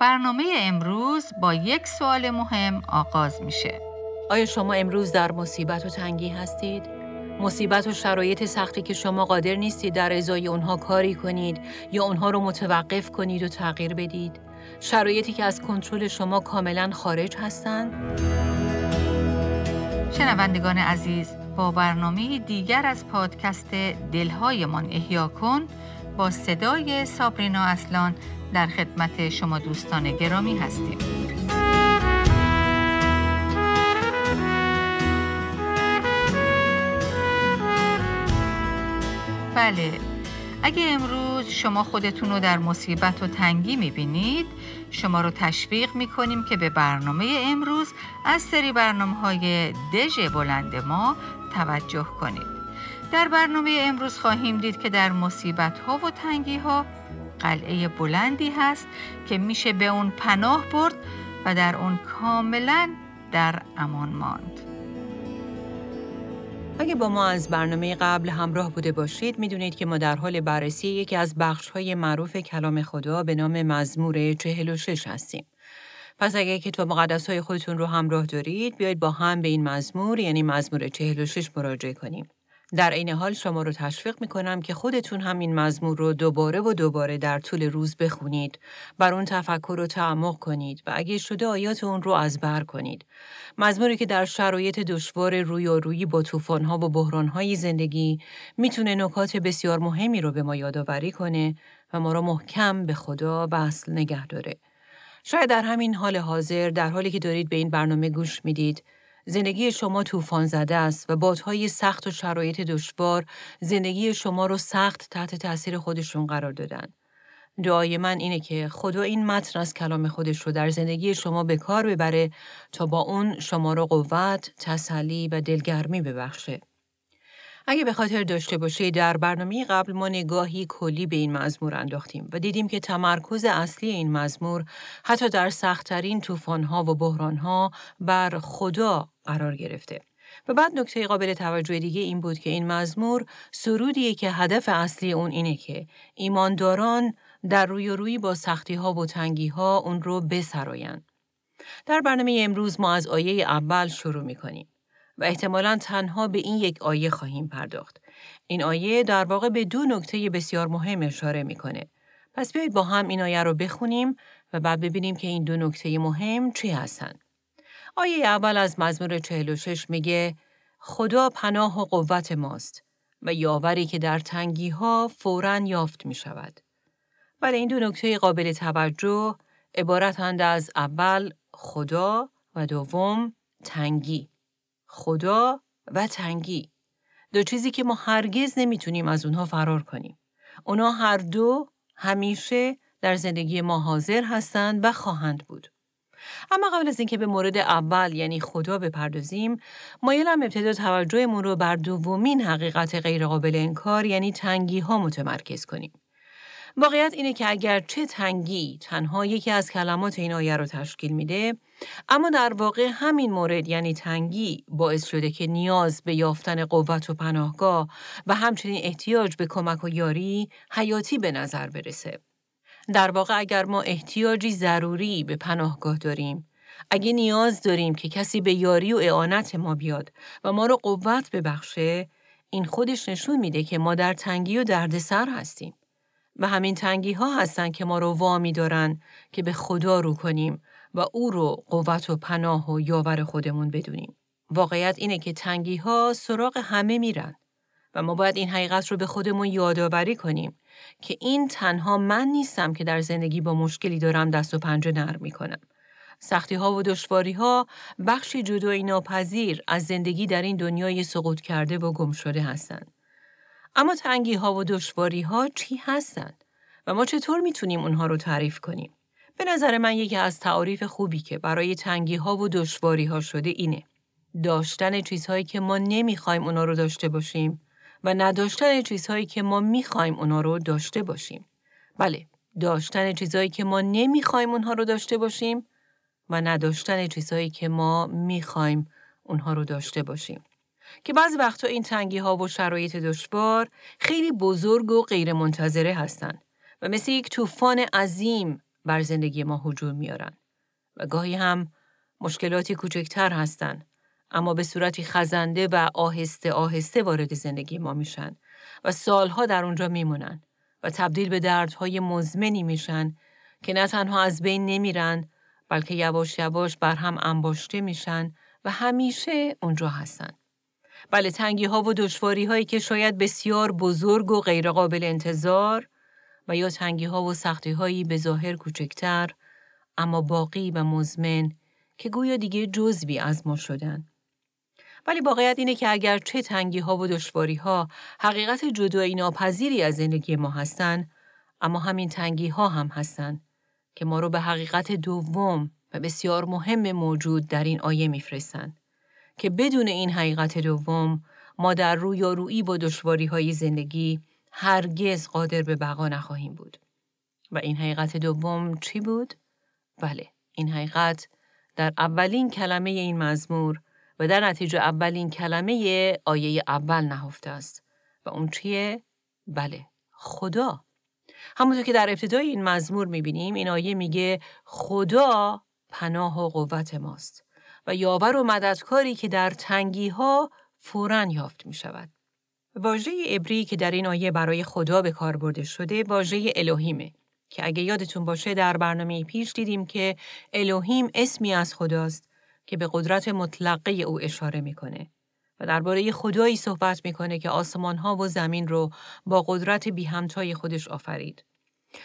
برنامه امروز با یک سوال مهم آغاز میشه. آیا شما امروز در مصیبت و تنگی هستید؟ مصیبت و شرایط سختی که شما قادر نیستید در ازای اونها کاری کنید یا اونها رو متوقف کنید و تغییر بدید؟ شرایطی که از کنترل شما کاملا خارج هستند؟ شنوندگان عزیز با برنامه دیگر از پادکست دلهایمان احیا کن با صدای سابرینا اصلان در خدمت شما دوستان گرامی هستیم. بله اگه امروز شما خودتون رو در مصیبت و تنگی می‌بینید شما رو تشویق می‌کنیم که به برنامه امروز از سری برنامه های دژ بلند ما توجه کنید در برنامه امروز خواهیم دید که در مصیبت ها و تنگی ها قلعه بلندی هست که میشه به اون پناه برد و در اون کاملا در امان ماند. اگه با ما از برنامه قبل همراه بوده باشید می‌دونید که ما در حال بررسی یکی از بخش های معروف کلام خدا به نام مزمور 46 هستیم. پس اگه کتاب مقدس های خودتون رو همراه دارید بیایید با هم به این مزمور یعنی مزمور 46 مراجعه کنیم. در این حال شما رو تشویق می‌کنم که خودتون همین مزمور رو دوباره و دوباره در طول روز بخونید، بر اون تفکر رو تعمق کنید و اگه شده آیات اون رو از بر کنید. مزموری که در شرایط دشوار روی و روی با طوفان‌ها و بحران‌های زندگی می‌تونه نکات بسیار مهمی رو به ما یادآوری کنه و ما رو محکم به خدا وصل نگه داره. شاید در همین حال حاضر در حالی که دارید به این برنامه گوش می‌دید زندگی شما طوفان زده است و بادهای سخت و شرایط دشوار زندگی شما رو سخت تحت تاثیر خودشون قرار دادن. دعای من اینه که خدا این متن از کلام خودش رو در زندگی شما به کار ببره تا با اون شما رو قوت، تسلی و دلگرمی ببخشه. اگه به خاطر داشته باشه در برنامه قبل ما نگاهی کلی به این مزمور انداختیم و دیدیم که تمرکز اصلی این مزمور حتی در سختترین طوفان‌ها و بحران‌ها بر خدا قرار گرفته. و بعد نکته قابل توجه دیگه این بود که این مزمور سرودیه که هدف اصلی اون اینه که ایمانداران در روی روی با سختی ها و تنگی ها اون رو بسراین. در برنامه امروز ما از آیه اول شروع می کنیم. و احتمالا تنها به این یک آیه خواهیم پرداخت. این آیه در واقع به دو نکته بسیار مهم اشاره می‌کنه. پس بیایید با هم این آیه رو بخونیم و بعد ببینیم که این دو نکته مهم چی هستن. آیه اول از مزمور 46 میگه خدا پناه و قوت ماست و یاوری که در تنگی ها فوراً یافت می شود. ولی این دو نکته قابل توجه عبارتند از اول خدا و دوم تنگی. خدا و تنگی. دو چیزی که ما هرگز نمی‌تونیم از اونها فرار کنیم. اونا هر دو همیشه در زندگی ما حاضر هستند و خواهند بود. اما قبل از اینکه به مورد اول یعنی خدا بپردازیم، مایلم ابتدا توجهمون رو بر دومین حقیقت غیرقابل انکار یعنی تنگی ها متمرکز کنیم. واقعیت اینه که اگر چه تنگی تنها یکی از کلمات این آیه رو تشکیل میده اما در واقع همین مورد یعنی تنگی باعث شده که نیاز به یافتن قوت و پناهگاه و همچنین احتیاج به کمک و یاری حیاتی به نظر برسه. در واقع اگر ما احتیاجی ضروری به پناهگاه داریم اگه نیاز داریم که کسی به یاری و اعانت ما بیاد و ما رو قوت ببخشه این خودش نشون میده که ما در تنگی و دردسر هستیم. و همین تنگی ها هستن که ما رو وامی دارن که به خدا رو کنیم و او رو قوت و پناه و یاور خودمون بدونیم. واقعیت اینه که تنگی ها سراغ همه میرن و ما باید این حقیقت رو به خودمون یادآوری کنیم که این تنها من نیستم که در زندگی با مشکلی دارم دست و پنجه نرم می‌کنم. سختی ها و دشواری ها بخشی جدایی ناپذیر از زندگی در این دنیای سقوط کرده و گم شده هستند. اما تنگی ها و دشواری ها چی هستند و ما چطور می‌تونیم اونها رو تعریف کنیم؟ به نظر من یکی از تعاریف خوبی که برای تنگی ها و دشواری ها شده اینه. داشتن چیزهایی که ما نمی‌خوایم اونا رو داشته باشیم و نداشتن چیزهایی که ما می‌خوایم اونا رو داشته باشیم. بله، داشتن چیزهایی که ما نمی‌خوایم اونها رو داشته باشیم و نداشتن چیزهایی که ما می‌خوایم اونها رو داشته باشیم. که بعضی وقتا این تنگی ها و شرایط دشوار خیلی بزرگ و غیر منتظره هستند و مثل یک طوفان عظیم بر زندگی ما حجور میارن و گاهی هم مشکلاتی کوچکتر هستن اما به صورتی خزنده و آهسته آهسته وارد زندگی ما میشن و سالها در اونجا میمونن و تبدیل به دردهای مزمنی میشن که نه تنها از بین نمیرن بلکه یواش یواش بر هم انباشته میشن و همیشه اونجا هستن. بله تنگی ها و دشواری هایی که شاید بسیار بزرگ و غیرقابل انتظار و یا تنگی ها و سختی هایی به ظاهر کوچکتر اما باقی و مزمن که گویا دیگه جزوی از ما شدن. ولی واقعیت اینه که اگر چه تنگی ها و دشواری ها حقیقت جدایی ناپذیری از زندگی ما هستن، اما همین تنگی ها هم هستن که ما رو به حقیقت دوم و بسیار مهم موجود در این آیه میفرستن که بدون این حقیقت دوم ما در رویارویی با دشواری های زندگی هرگز قادر به بقا نخواهیم بود. و این حقیقت دوم چی بود؟ بله، این حقیقت در اولین کلمه این مزمور و در نتیجه اولین کلمه آیه اول نهفته است. و اون چیه؟ بله، خدا. همونطور که در ابتدای این مزمور می‌بینیم این آیه میگه خدا پناه و قوت ماست و یاور و مددکاری که در تنگی ها فورا یافت می شود. واژه عبری که در این آیه برای خدا به کار برده شده واژه الوهیمه که اگه یادتون باشه در برنامه پیش دیدیم که الوهیم اسمی از خداست که به قدرت مطلقه او اشاره می‌کنه و درباره خدایی صحبت می‌کنه که آسمان ها و زمین رو با قدرت بی همتای خودش آفرید.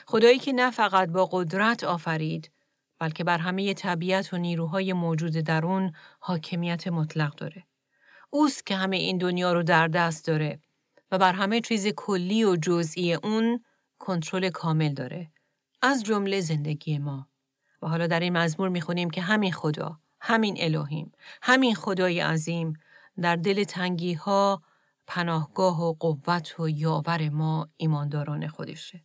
خدایی که نه فقط با قدرت آفرید بلکه بر همه طبیعت و نیروهای موجود در اون حاکمیت مطلق داره. اوست که همه این دنیا رو در دست داره و بر همه چیز کلی و جزئی اون کنترل کامل داره. از جمله زندگی ما. و حالا در این مزمور می‌خونیم که همین خدا، همین الهیم، همین خدای عظیم در دل تنگی ها پناهگاه و قوت و یاور ما ایمانداران خودشه.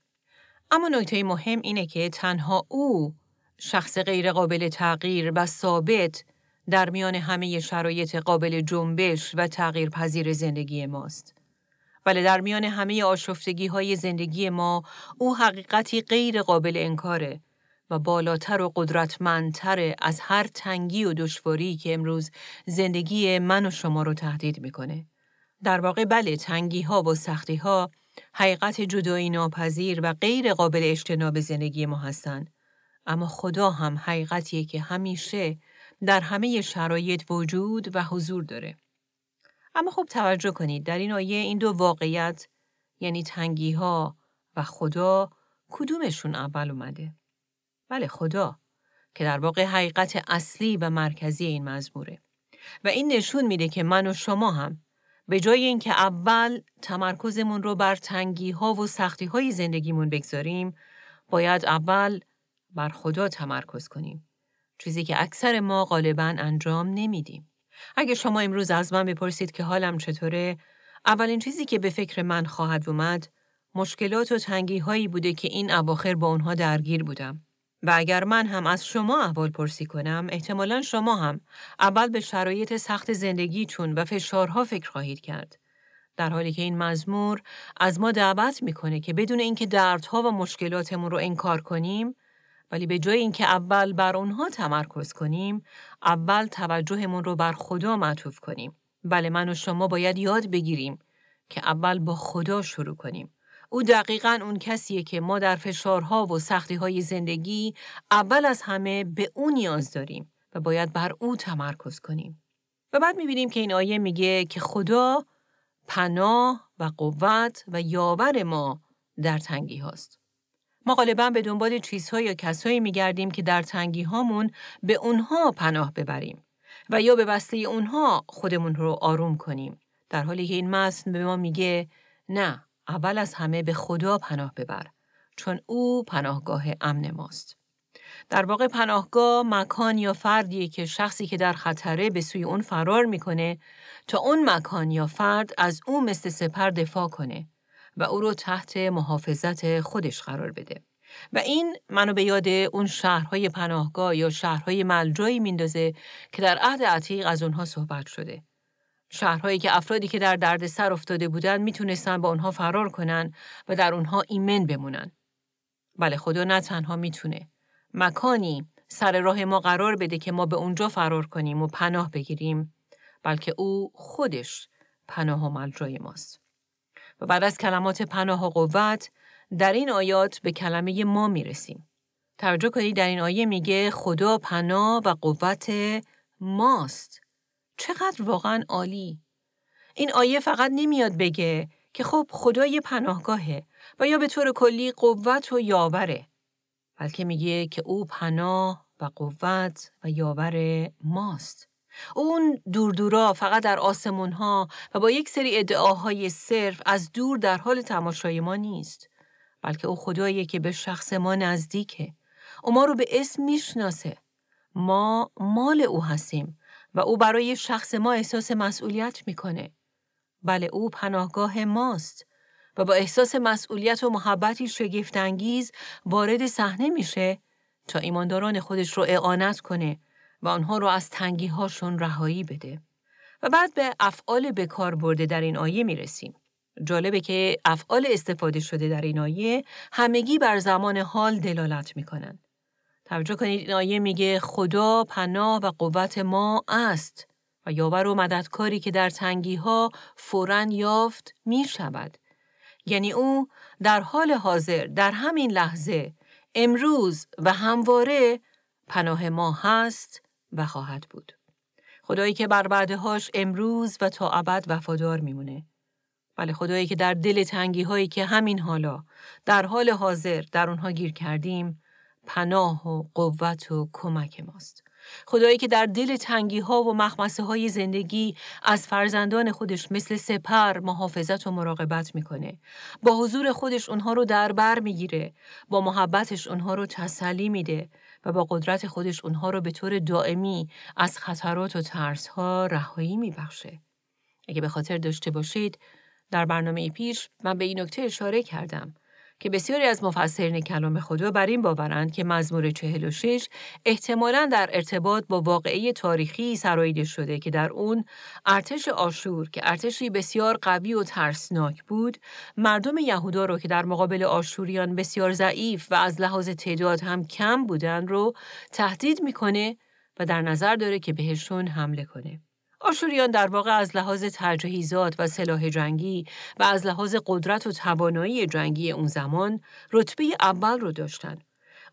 اما نکته مهم اینه که تنها او شخص غیرقابل تغییر و ثابت در میان همه شرایط قابل جنبش و تغییر پذیر زندگی ماست. ولی در میان همه آشفتگی های زندگی ما او حقیقتی غیر قابل انکاره و بالاتر و قدرتمندتر از هر تنگی و دشواری که امروز زندگی من و شما رو تهدید می‌کنه. در واقع بله تنگی ها و سختی ها حقیقت جدایی ناپذیر و غیر قابل اجتناب زندگی ما هستند. اما خدا هم حقیقتیه که همیشه در همه شرایط وجود و حضور داره. اما خوب توجه کنید در این آیه این دو واقعیت یعنی تنگی ها و خدا کدومشون اول اومده؟ بله خدا که در واقع حقیقت اصلی و مرکزی این مزموره. و این نشون میده که من و شما هم به جای اینکه اول تمرکزمون رو بر تنگی ها و سختی های زندگیمون بگذاریم، باید اول بر خدا تمرکز کنیم. چیزی که اکثر ما غالبا انجام نمیدیم. اگه شما امروز از من بپرسید که حالم چطوره، اولین چیزی که به فکر من خواهد اومد، مشکلات و تنگی هایی بوده که این اواخر با اونها درگیر بودم. و اگر من هم از شما احوال پرسی کنم، احتمالا شما هم اول به شرایط سخت زندگیتون و فشارها فکر خواهید کرد. در حالی که این مزمور از ما دعوت می‌کنه که بدون اینکه دردها و مشکلاتمون رو انکار کنیم، ولی به جای اینکه اول بر اونها تمرکز کنیم، اول توجهمون رو بر خدا معطوف کنیم. بله من و شما باید یاد بگیریم که اول با خدا شروع کنیم. او دقیقا اون کسیه که ما در فشارها و سختی های زندگی اول از همه به او نیاز داریم و باید بر او تمرکز کنیم. و بعد می‌بینیم که این آیه میگه که خدا پناه و قوت و یاور ما در تنگی هاست. ما غالبا به دنبال چیزها یا کسایی میگردیم که در تنگی هامون به اونها پناه ببریم و یا به وسیله اونها خودمون رو آروم کنیم. در حالی که این متن به ما میگه نه اول از همه به خدا پناه ببر چون او پناهگاه امن ماست. در واقع پناهگاه مکان یا فردیه که شخصی که در خطره به سوی اون فرار می‌کنه تا اون مکان یا فرد از او مثل سپر دفاع کنه و او رو تحت محافظت خودش قرار بده. و این منو به یاد اون شهرهای پناهگاه یا شهرهای ملجایی میندازه که در عهد عتیق از اونها صحبت شده. شهرهایی که افرادی که در درد سر افتاده بودن می‌تونستن با اونها فرار کنن و در اونها ایمن بمونن. بله خدا نه تنها می‌تونه مکانی سر راه ما قرار بده که ما به اونجا فرار کنیم و پناه بگیریم بلکه او خودش پناه و ملجای ماست. و بعد از کلمات پناه و قوت در این آیات به کلمه ما می‌رسیم. توجه کنید در این آیه میگه خدا پناه و قوت ماست. چقدر واقعا عالی. این آیه فقط نمیاد بگه که خب خدا یه پناهگاهه و یا به طور کلی قوت و یاوره. بلکه میگه که او پناه و قوت و یاور ماست. اون دور فقط در آسمون ها و با یک سری ادعاهای صرف از دور در حال تماشای ما نیست. بلکه او خداییه که به شخص ما نزدیکه. او ما رو به اسم می‌شناسه. ما مال او هستیم و او برای شخص ما احساس مسئولیت می‌کنه. بله او پناهگاه ماست و با احساس مسئولیت و محبتی شگفتانگیز وارد صحنه میشه تا ایمانداران خودش رو اعانت کنه و آنها رو از تنگی هاشون رهایی بده. و بعد به افعال بکار برده در این آیه می رسیم. جالبه که افعال استفاده شده در این آیه همگی بر زمان حال دلالت می کنن. توجه کنید این آیه میگه خدا پناه و قوت ما است و یاور و مددکاری که در تنگی ها فوراً یافت می شود. یعنی او در حال حاضر در همین لحظه امروز و همواره پناه ما هست و خواهد بود. خدایی که بر بعدهاش امروز و تا ابد وفادار میمونه. بله خدایی که در دل تنگی هایی که همین حالا در حال حاضر در اونها گیر کردیم پناه و قوت و کمک ماست. خدایی که در دل تنگی ها و مخمسه های زندگی از فرزندان خودش مثل سپر محافظت و مراقبت می‌کنه. با حضور خودش اونها رو در بر می‌گیره. با محبتش اونها رو تسلی میده و با قدرت خودش اونها رو به طور دائمی از خطرات و ترس ها رهایی میبخشه. اگه به خاطر داشته باشید در برنامه پیش من به این نکته اشاره کردم که بسیاری از مفسرین کلام خدا بر این باورند که مزمور 46 احتمالا در ارتباط با واقعی تاریخی سراییده شده که در اون ارتش آشور که ارتشی بسیار قوی و ترسناک بود مردم یهودا رو که در مقابل آشوریان بسیار ضعیف و از لحاظ تعداد هم کم بودن رو تهدید می‌کنه و در نظر داره که بهشون حمله کنه. آشوریان در واقع از لحاظ تجهیزات و سلاح جنگی و از لحاظ قدرت و توانایی جنگی اون زمان رتبه اول رو داشتن.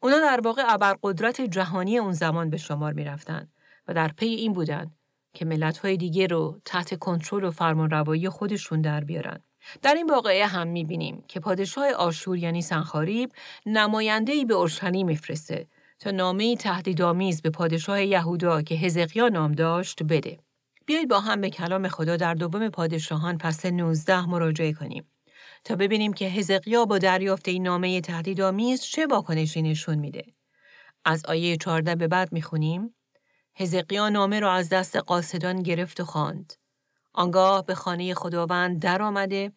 اونا در واقع ابرقدرت جهانی اون زمان به شمار می رفتن و در پی این بودن که ملت‌های دیگه رو تحت کنترل و فرمانروایی خودشون در بیارن. در این واقعه هم می‌بینیم که پادشاه آشور یعنی سنخاریب نماینده‌ای به اورشلیم میفرسته تا نامه تهدیدآمیز به پادشاه یهودا که هزقیا نام داشت بده. بیایید با هم به کلام خدا در دوم پادشاهان فصل 19 مراجعه کنیم تا ببینیم که حزقیا با دریافت این نامه تهدیدآمیز چه واکنشی نشون میده. از آیه 14 به بعد می‌خونیم حزقیا نامه را از دست قاصدان گرفت و خواند. آنگاه به خانه خداوند در آمده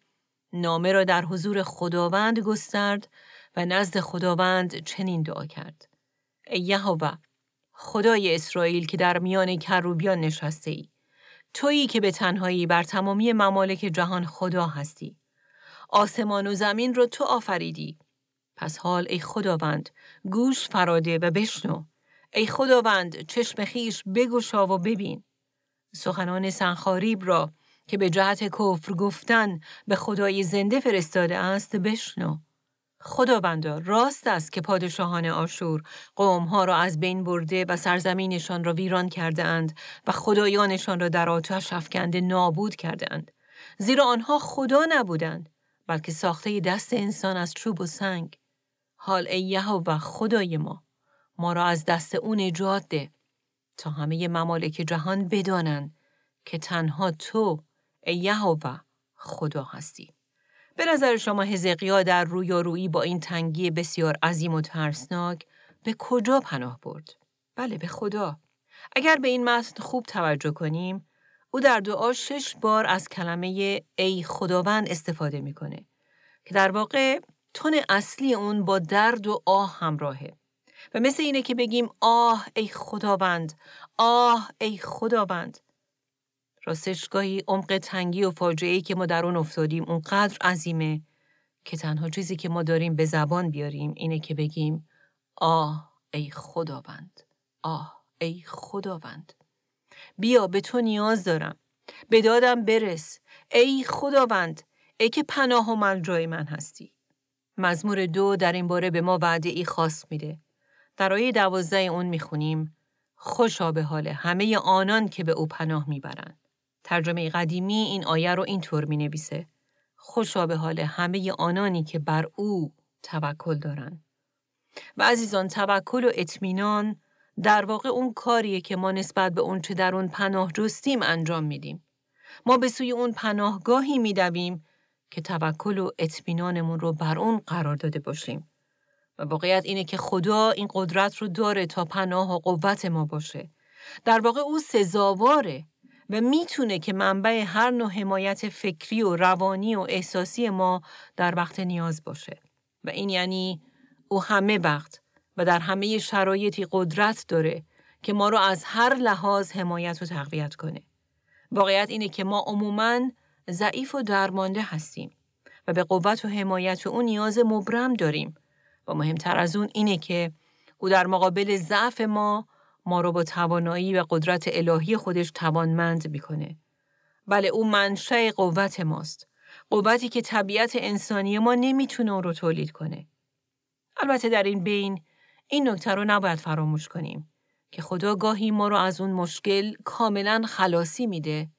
نامه را در حضور خداوند گسترد و نزد خداوند چنین دعا کرد. ای یهوه خدای اسرائیل که در میان کروبیان نشسته ای تویی که به تنهایی بر تمامی ممالک جهان خدا هستی. آسمان و زمین رو تو آفریدی. پس حال ای خداوند گوش فراده و بشنو. ای خداوند چشم خیش بگشا و ببین. سخنان سنخاریب را که به جهت کفر گفتن به خدای زنده فرستاده است بشنو. خداوندا راست است که پادشاهان آشور قومها را از بین برده و سرزمینشان را ویران کرده اند و خدایانشان را در آتش افکنده نابود کرده اند. زیرا آنها خدا نبودند بلکه ساخته دست انسان از چوب و سنگ. حال ای و خدای ما ما را از دست او نجات ده تا همه ممالک جهان بدانند که تنها تو ای و خدا هستی. به نظر شما هزقیا در رویارویی با این تنگی بسیار عظیم و ترسناک به کجا پناه برد؟ بله به خدا. اگر به این متن خوب توجه کنیم، او در دعا شش بار از کلمه ای خداوند استفاده می‌کنه که در واقع تون اصلی اون با درد و آه همراهه. و مثل اینه که بگیم آه ای خداوند، آه ای خداوند. راستش گاهی عمق تنگی و فاجعه که ما در اون افتادیم اونقدر عظیمه که تنها چیزی که ما داریم به زبان بیاریم اینه که بگیم آه ای خداوند آه ای خداوند. بیا به تو نیاز دارم. به دادم برس. ای خداوند ای که پناه و ملجای من هستی. مزمور دو در این باره به ما وعده ای خاص میده. در آیه دوازده اون می‌خونیم خوشا به حال همه آنان که به او پناه می‌برند. ترجمه قدیمی این آیه رو اینطور می نویسه. خوشا به حال همه آنانی که بر او توکل دارند. و عزیزان توکل و اطمینان در واقع اون کاریه که ما نسبت به اون چه در اون پناه جستیم انجام میدیم. ما به سوی اون پناهگاهی میدویم که توکل و اطمینانمون رو بر اون قرار داده باشیم. و واقعیت اینه که خدا این قدرت رو داره تا پناه و قوت ما باشه. در واقع او سزاواره و می‌تونه که منبع هر نوع حمایت فکری و روانی و احساسی ما در وقت نیاز باشه. و این یعنی او همه وقت و در همه شرایطی قدرت داره که ما رو از هر لحاظ حمایت و تقویت کنه. واقعیت اینه که ما عموماً ضعیف و درمانده هستیم و به قوت و حمایت او نیاز مبرم داریم و مهمتر از اون اینه که او در مقابل ضعف ما ما رو با توانایی و قدرت الهی خودش توانمند می‌کنه. بله او منشأ قوت ماست. قوتی که طبیعت انسانی ما نمی‌تونه اون رو تولید کنه. البته در این بین این نکته رو نباید فراموش کنیم که خدا گاهی ما رو از اون مشکل کاملا خلاصی میده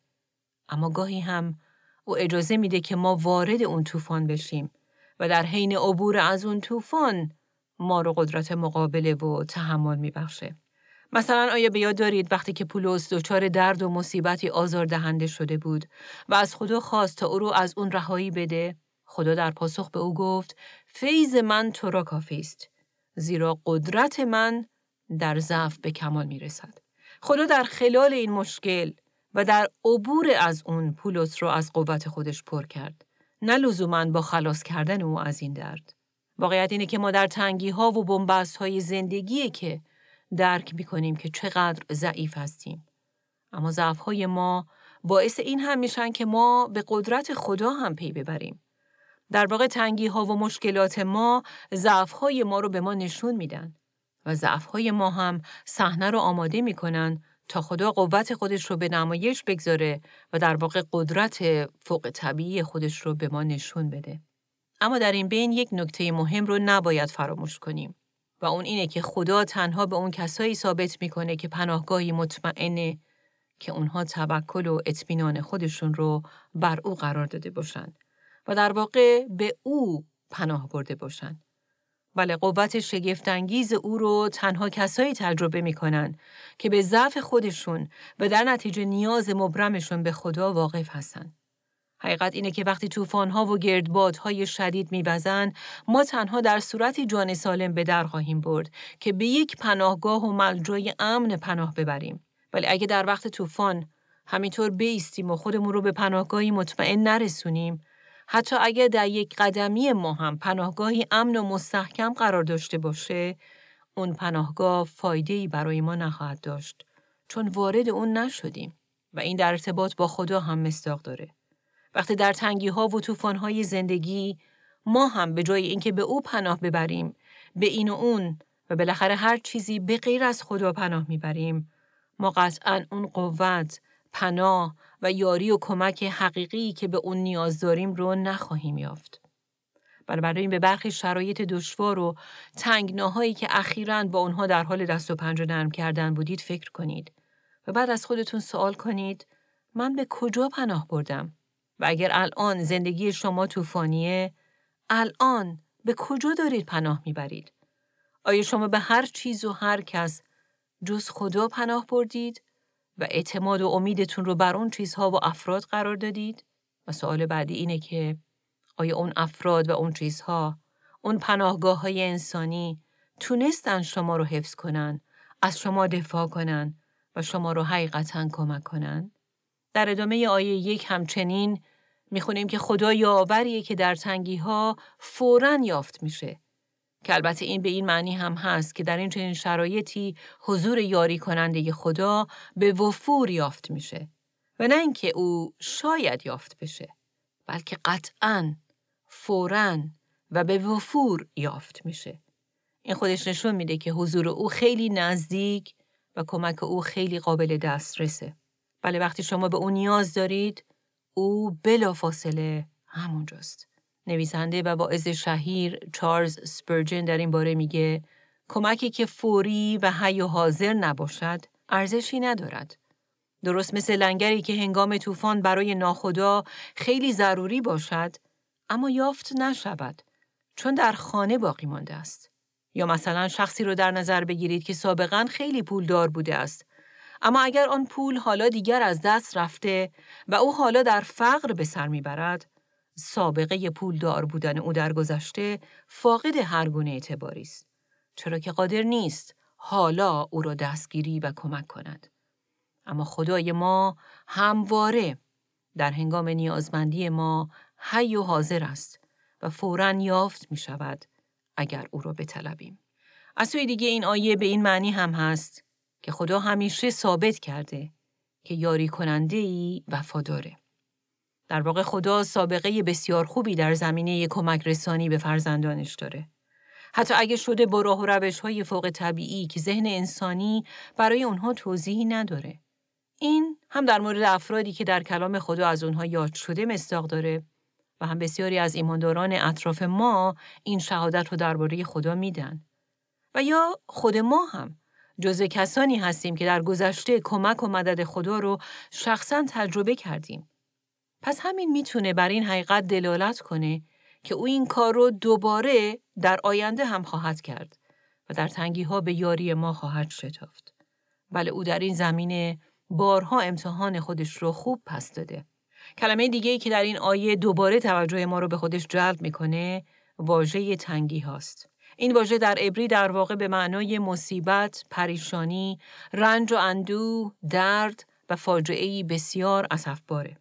اما گاهی هم او اجازه میده که ما وارد اون طوفان بشیم و در حین عبور از اون طوفان ما رو قدرت مقابله و تحمل میبخشه. مثلا آیا به یاد دارید وقتی که پولس دچار درد و مصیبتی آزاردهنده شده بود و از خدا خواست تا او رو از اون رهایی بده خدا در پاسخ به او گفت فیض من تو را کافی است زیرا قدرت من در ضعف به کمال می رسد. خدا در خلال این مشکل و در عبور از اون پولس رو از قوت خودش پر کرد. نه لزوما با خلاص کردن او از این درد. واقعیت اینه که ما در تنگی ها و بنبست های زندگیه که درک می کنیم که چقدر ضعیف هستیم. اما ضعف های ما باعث این هم میشن که ما به قدرت خدا هم پی ببریم. در واقع تنگی ها و مشکلات ما ضعف های ما رو به ما نشون میدن و ضعف های ما هم صحنه رو آماده می‌کنن تا خدا قوت خودش رو به نمایش بگذاره و در واقع قدرت فوق طبیعی خودش رو به ما نشون بده. اما در این بین یک نکته مهم رو نباید فراموش کنیم. و اون اینه که خدا تنها به اون کسایی ثابت می‌کنه که پناهگاهی مطمئنه که اونها توکل و اطمینان خودشون رو بر او قرار داده باشن و در واقع به او پناه برده باشن. بله قوت شگفتانگیز او رو تنها کسایی تجربه می‌کنن که به ضعف خودشون و در نتیجه نیاز مبرمشون به خدا واقف هستند. حقیقت اینه که وقتی طوفان‌ها و گردبادهای شدید می‌وزند، ما تنها در صورتی جان سالم به در خواهیم برد که به یک پناهگاه و ملجای امن پناه ببریم. ولی اگه در وقت طوفان همینطور بیستیم و خودمون رو به پناهگاهی مطمئن نرسونیم، حتی اگر در یک قدمی ما هم پناهگاهی امن و مستحکم قرار داشته باشه، اون پناهگاه فایده برای ما نخواهد داشت چون وارد اون نشدیم و این در ارتباط با خدا هم مستاق داره. وقتی در تنگی ها و طوفان های زندگی ما هم به جای اینکه به او پناه ببریم به این و اون و بالاخره هر چیزی به غیر از خدا پناه می‌بریم ما قطعا اون قوت پناه و یاری و کمک حقیقی که به اون نیاز داریم رو نخواهیم یافت. برای به برخی شرایط دشوار و تنگناهایی که اخیرا با اونها در حال دست و پنجه نرم کردن بودید فکر کنید و بعد از خودتون سوال کنید من به کجا پناه بردم؟ و اگر الان زندگی شما طوفانیه الان به کجا دارید پناه می‌برید؟ آیا شما به هر چیز و هر کس جز خدا پناه بردید و اعتماد و امیدتون رو بر اون چیزها و افراد قرار دادید؟ و سوال بعدی اینه که آیا اون افراد و اون چیزها، اون پناهگاه های انسانی تونستن شما رو حفظ کنن، از شما دفاع کنن و شما رو حقیقتا کمک کنن؟ در ادامه آیه یک همچنین می‌خونیم که خدا یاوریه که در تنگی ها فوراً یافت میشه. که البته این به این معنی هم هست که در این چنین شرایطی حضور یاری کننده خدا به وفور یافت میشه و نه اینکه او شاید یافت بشه بلکه قطعاً فوراً و به وفور یافت میشه. این خودش نشون میده که حضور او خیلی نزدیک و کمک او خیلی قابل دسترسه. بله وقتی شما به او نیاز دارید او بلا فاصله همونجاست. نویسنده و واعظ شهیر چارلز سپرجن در این باره میگه کمکی که فوری و حی و حاضر نباشد ارزشی ندارد. درست مثل لنگری که هنگام طوفان برای ناخدا خیلی ضروری باشد اما یافت نشود چون در خانه باقی مانده است. یا مثلا شخصی رو در نظر بگیرید که سابقا خیلی پولدار بوده است اما اگر آن پول حالا دیگر از دست رفته و او حالا در فقر به سر می‌برد سابقه پولدار بودن او در گذشته فاقد هر گونه اعتباری است چرا که قادر نیست حالا او را دستگیری و کمک کند اما خدای ما همواره در هنگام نیازمندی ما حی و حاضر است و فورا یافت می شود اگر او را بطلبیم. از سوی دیگه این آیه به این معنی هم هست که خدا همیشه ثابت کرده که یاری کننده ای وفاداره. در واقع خدا سابقه بسیار خوبی در زمینه کمک رسانی به فرزندانش داره. حتی اگه شده با راه و روش های فوق طبیعی که ذهن انسانی برای اونها توضیحی نداره. این هم در مورد افرادی که در کلام خدا از اونها یاد شده مستاق داره و هم بسیاری از ایمانداران اطراف ما این شهادت رو درباره خدا میدن. و یا خود ما هم جزو کسانی هستیم که در گذشته کمک و مدد خدا رو شخصا تجربه کردیم. پس همین می‌تونه بر این حقیقت دلالت کنه که او این کار رو دوباره در آینده هم خواهد کرد و در تنگی ها به یاری ما خواهد شتافت. بله او در این زمینه بارها امتحان خودش رو خوب پس داده. کلمه دیگه ای که در این آیه دوباره توجه ما رو به خودش جلب می‌کنه واژه تنگی هاست. این واژه در عبری در واقع به معنای مصیبت، پریشانی، رنج و اندوه، درد و فاجعه بسیار اسفباره.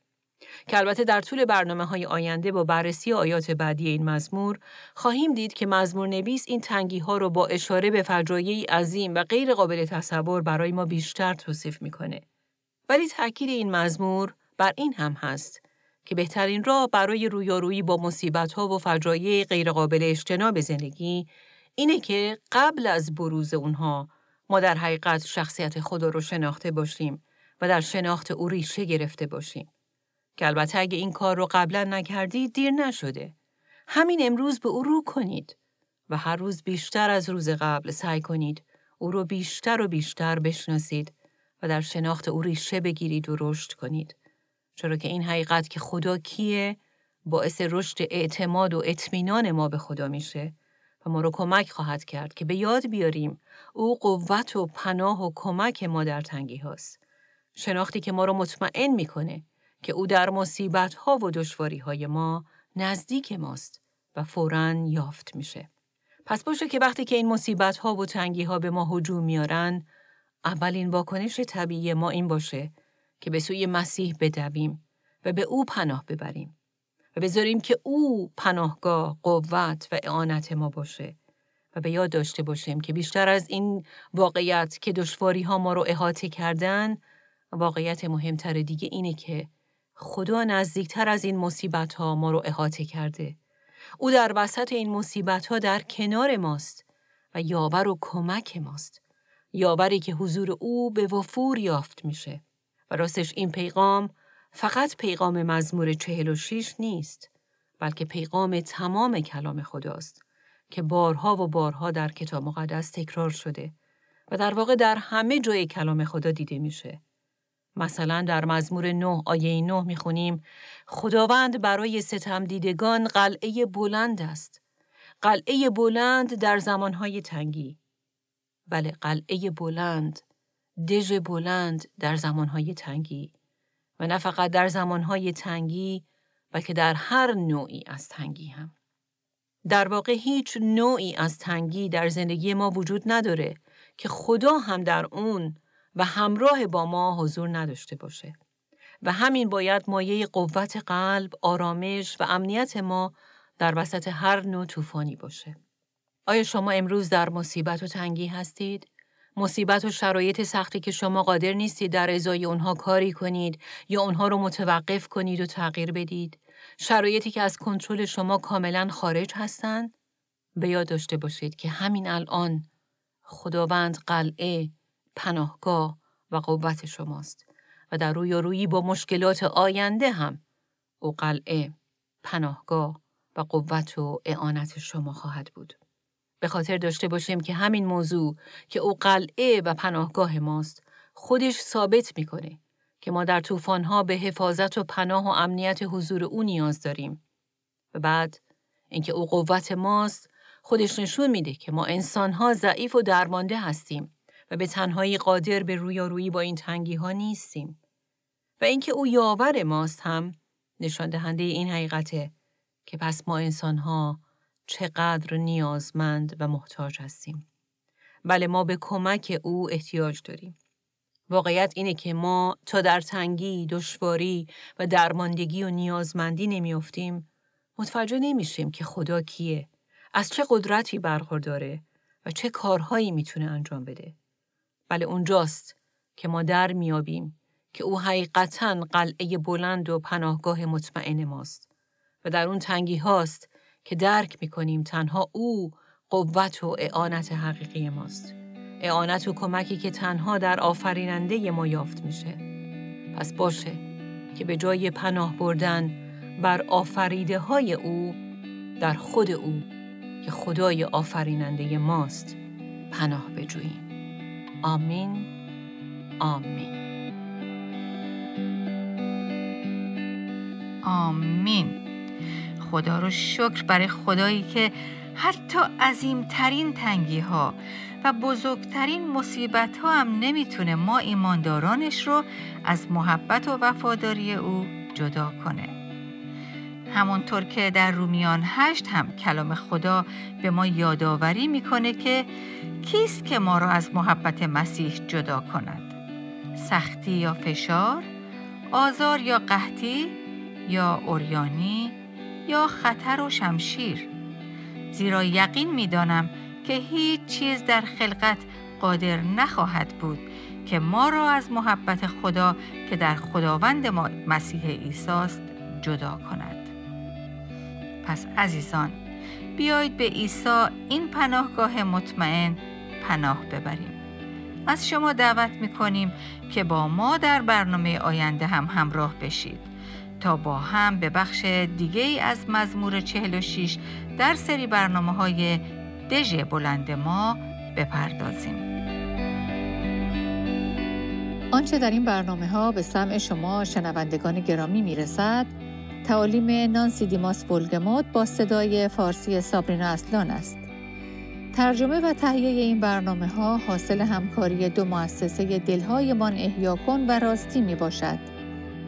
که البته در طول برنامه های آینده با بررسی آیات بعدی این مزمور خواهیم دید که مزمور نویس این تنگی ها رو با اشاره به فجایعی عظیم و غیر قابل تصور برای ما بیشتر توصیف می‌کنه. ولی تاکید این مزمور بر این هم هست که بهترین راه برای رویارویی با مصیبت ها و فجایع غیرقابل اجتناب زندگی اینه که قبل از بروز اونها ما در حقیقت شخصیت خدا رو شناخته باشیم و در شناخت او ریشه گرفته باشیم. که البته اگه این کار رو قبلا نکردید دیر نشده. همین امروز به او رو کنید و هر روز بیشتر از روز قبل سعی کنید او رو بیشتر و بیشتر بشناسید و در شناخت او ریشه بگیرید و رشد کنید. چرا که این حقیقت که خدا کیه باعث رشد اعتماد و اطمینان ما به خدا میشه و ما رو کمک خواهد کرد که به یاد بیاریم او قوت و پناه و کمک ما در تنگی هاست. شناختی که ما رو مطمئن می‌کنه که او در مصیبت ها و دشواری های ما نزدیک ماست و فورا یافت میشه. پس باشه که وقتی که این مصیبت ها و تنگی ها به ما هجوم میارن اولین واکنش طبیعی ما این باشه که به سوی مسیح بدویم و به او پناه ببریم و بذاریم که او پناهگاه، قوت و اعانت ما باشه و به یاد داشته باشیم که بیشتر از این واقعیت که دشواری ها ما رو احاطه کردن واقعیت مهمتر دیگه اینه که خدا نزدیکتر از این مصیبت ها ما رو احاطه کرده. او در وسط این مصیبت ها در کنار ماست و یاور و کمک ماست. یاوری که حضور او به وفور یافت میشه. و راستش این پیغام فقط پیغام مزمور چهل و شیش نیست بلکه پیغام تمام کلام خداست که بارها و بارها در کتاب مقدس تکرار شده و در واقع در همه جای کلام خدا دیده میشه. مثلا در مزمور نه آیه نه می‌خونیم خداوند برای ستم دیدگان قلعه بلند است. قلعه بلند در زمانهای تنگی. بله قلعه بلند دژ بلند در زمانهای تنگی و نه فقط در زمانهای تنگی بلکه در هر نوعی از تنگی هم. در واقع هیچ نوعی از تنگی در زندگی ما وجود نداره که خدا هم در اون و همراه با ما حضور نداشته باشه. و همین باید مایه قوت قلب، آرامش و امنیت ما در وسط هر نوع طوفانی باشه. آیا شما امروز در مصیبت و تنگی هستید؟ مصیبت و شرایط سختی که شما قادر نیستید در ازای اونها کاری کنید یا اونها رو متوقف کنید و تغییر بدید. شرایطی که از کنترل شما کاملا خارج هستند. به یاد داشته باشید که همین الان خداوند قلعه، پناهگاه و قوت شماست و در روی روی با مشکلات آینده هم او قلعه، پناهگاه و قوت و اعانت شما خواهد بود. به خاطر داشته باشیم که همین موضوع که او قلعه و پناهگاه ماست خودش ثابت می‌کنه که ما در طوفانها به حفاظت و پناه و امنیت حضور او نیاز داریم. و بعد اینکه او قوت ماست خودش نشون میده که ما انسانها ضعیف و درمانده هستیم و به تنهایی قادر به رویارویی با این تنگی ها نیستیم. و اینکه او یاور ماست هم نشان دهنده این حقیقته که پس ما انسانها چقدر نیازمند و محتاج هستیم. بله ما به کمک او احتیاج داریم. واقعیت اینه که ما تا در تنگی، دشواری و درماندگی و نیازمندی نمیافتیم متوجه نمیشیم که خدا کیه، از چه قدرتی برخورداره و چه کارهایی می‌تونه انجام بده. بله اونجاست که ما در میابیم که او حقیقتا قلعه بلند و پناهگاه مطمئن ماست و در اون تنگی هاست که درک می‌کنیم تنها او قوت و اعانت حقیقی ماست. اعانت و کمکی که تنها در آفریننده ما یافت میشه. پس باشه که به جای پناه بردن بر آفریده های او در خود او که خدای آفریننده ماست پناه بجوییم. آمین آمین آمین خدا رو شکر برای خدایی که حتی عظیمترین تنگی ها و بزرگترین مصیبت ها هم نمی‌تونه ما ایماندارانش رو از محبت و وفاداری او جدا کنه. همونطور که در رومیان هشت هم کلام خدا به ما یادآوری می‌کنه که کیست که ما را از محبت مسیح جدا کند؟ سختی یا فشار؟ آزار یا قحطی؟ یا اوریانی؟ یا خطر و شمشیر؟ زیرا یقین می‌دانم که هیچ چیز در خلقت قادر نخواهد بود که ما را از محبت خدا که در خداوند ما مسیح عیسی جدا کند. پس عزیزان بیایید به عیسی این پناهگاه مطمئن پناه ببریم. از شما دعوت می کنیم که با ما در برنامه آینده هم همراه بشید تا با هم به بخش دیگه ای از مزمور 46 در سری برنامه های دژ بلند ما بپردازیم. آنچه در این برنامه ها به سمع شما شنوندگان گرامی می رسد تعالیم نانسی دیماس بولگموت با صدای فارسی سابرینا اصلان است. ترجمه و تهیه این برنامه ها حاصل همکاری دو مؤسسه دلهایمان احیا کن و راستی می باشد.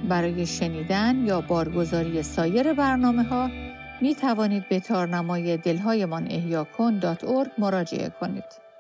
برای شنیدن یا بارگزاری سایر برنامه ها می توانید به تارنمای دلهایمان احیا کن مراجعه کنید.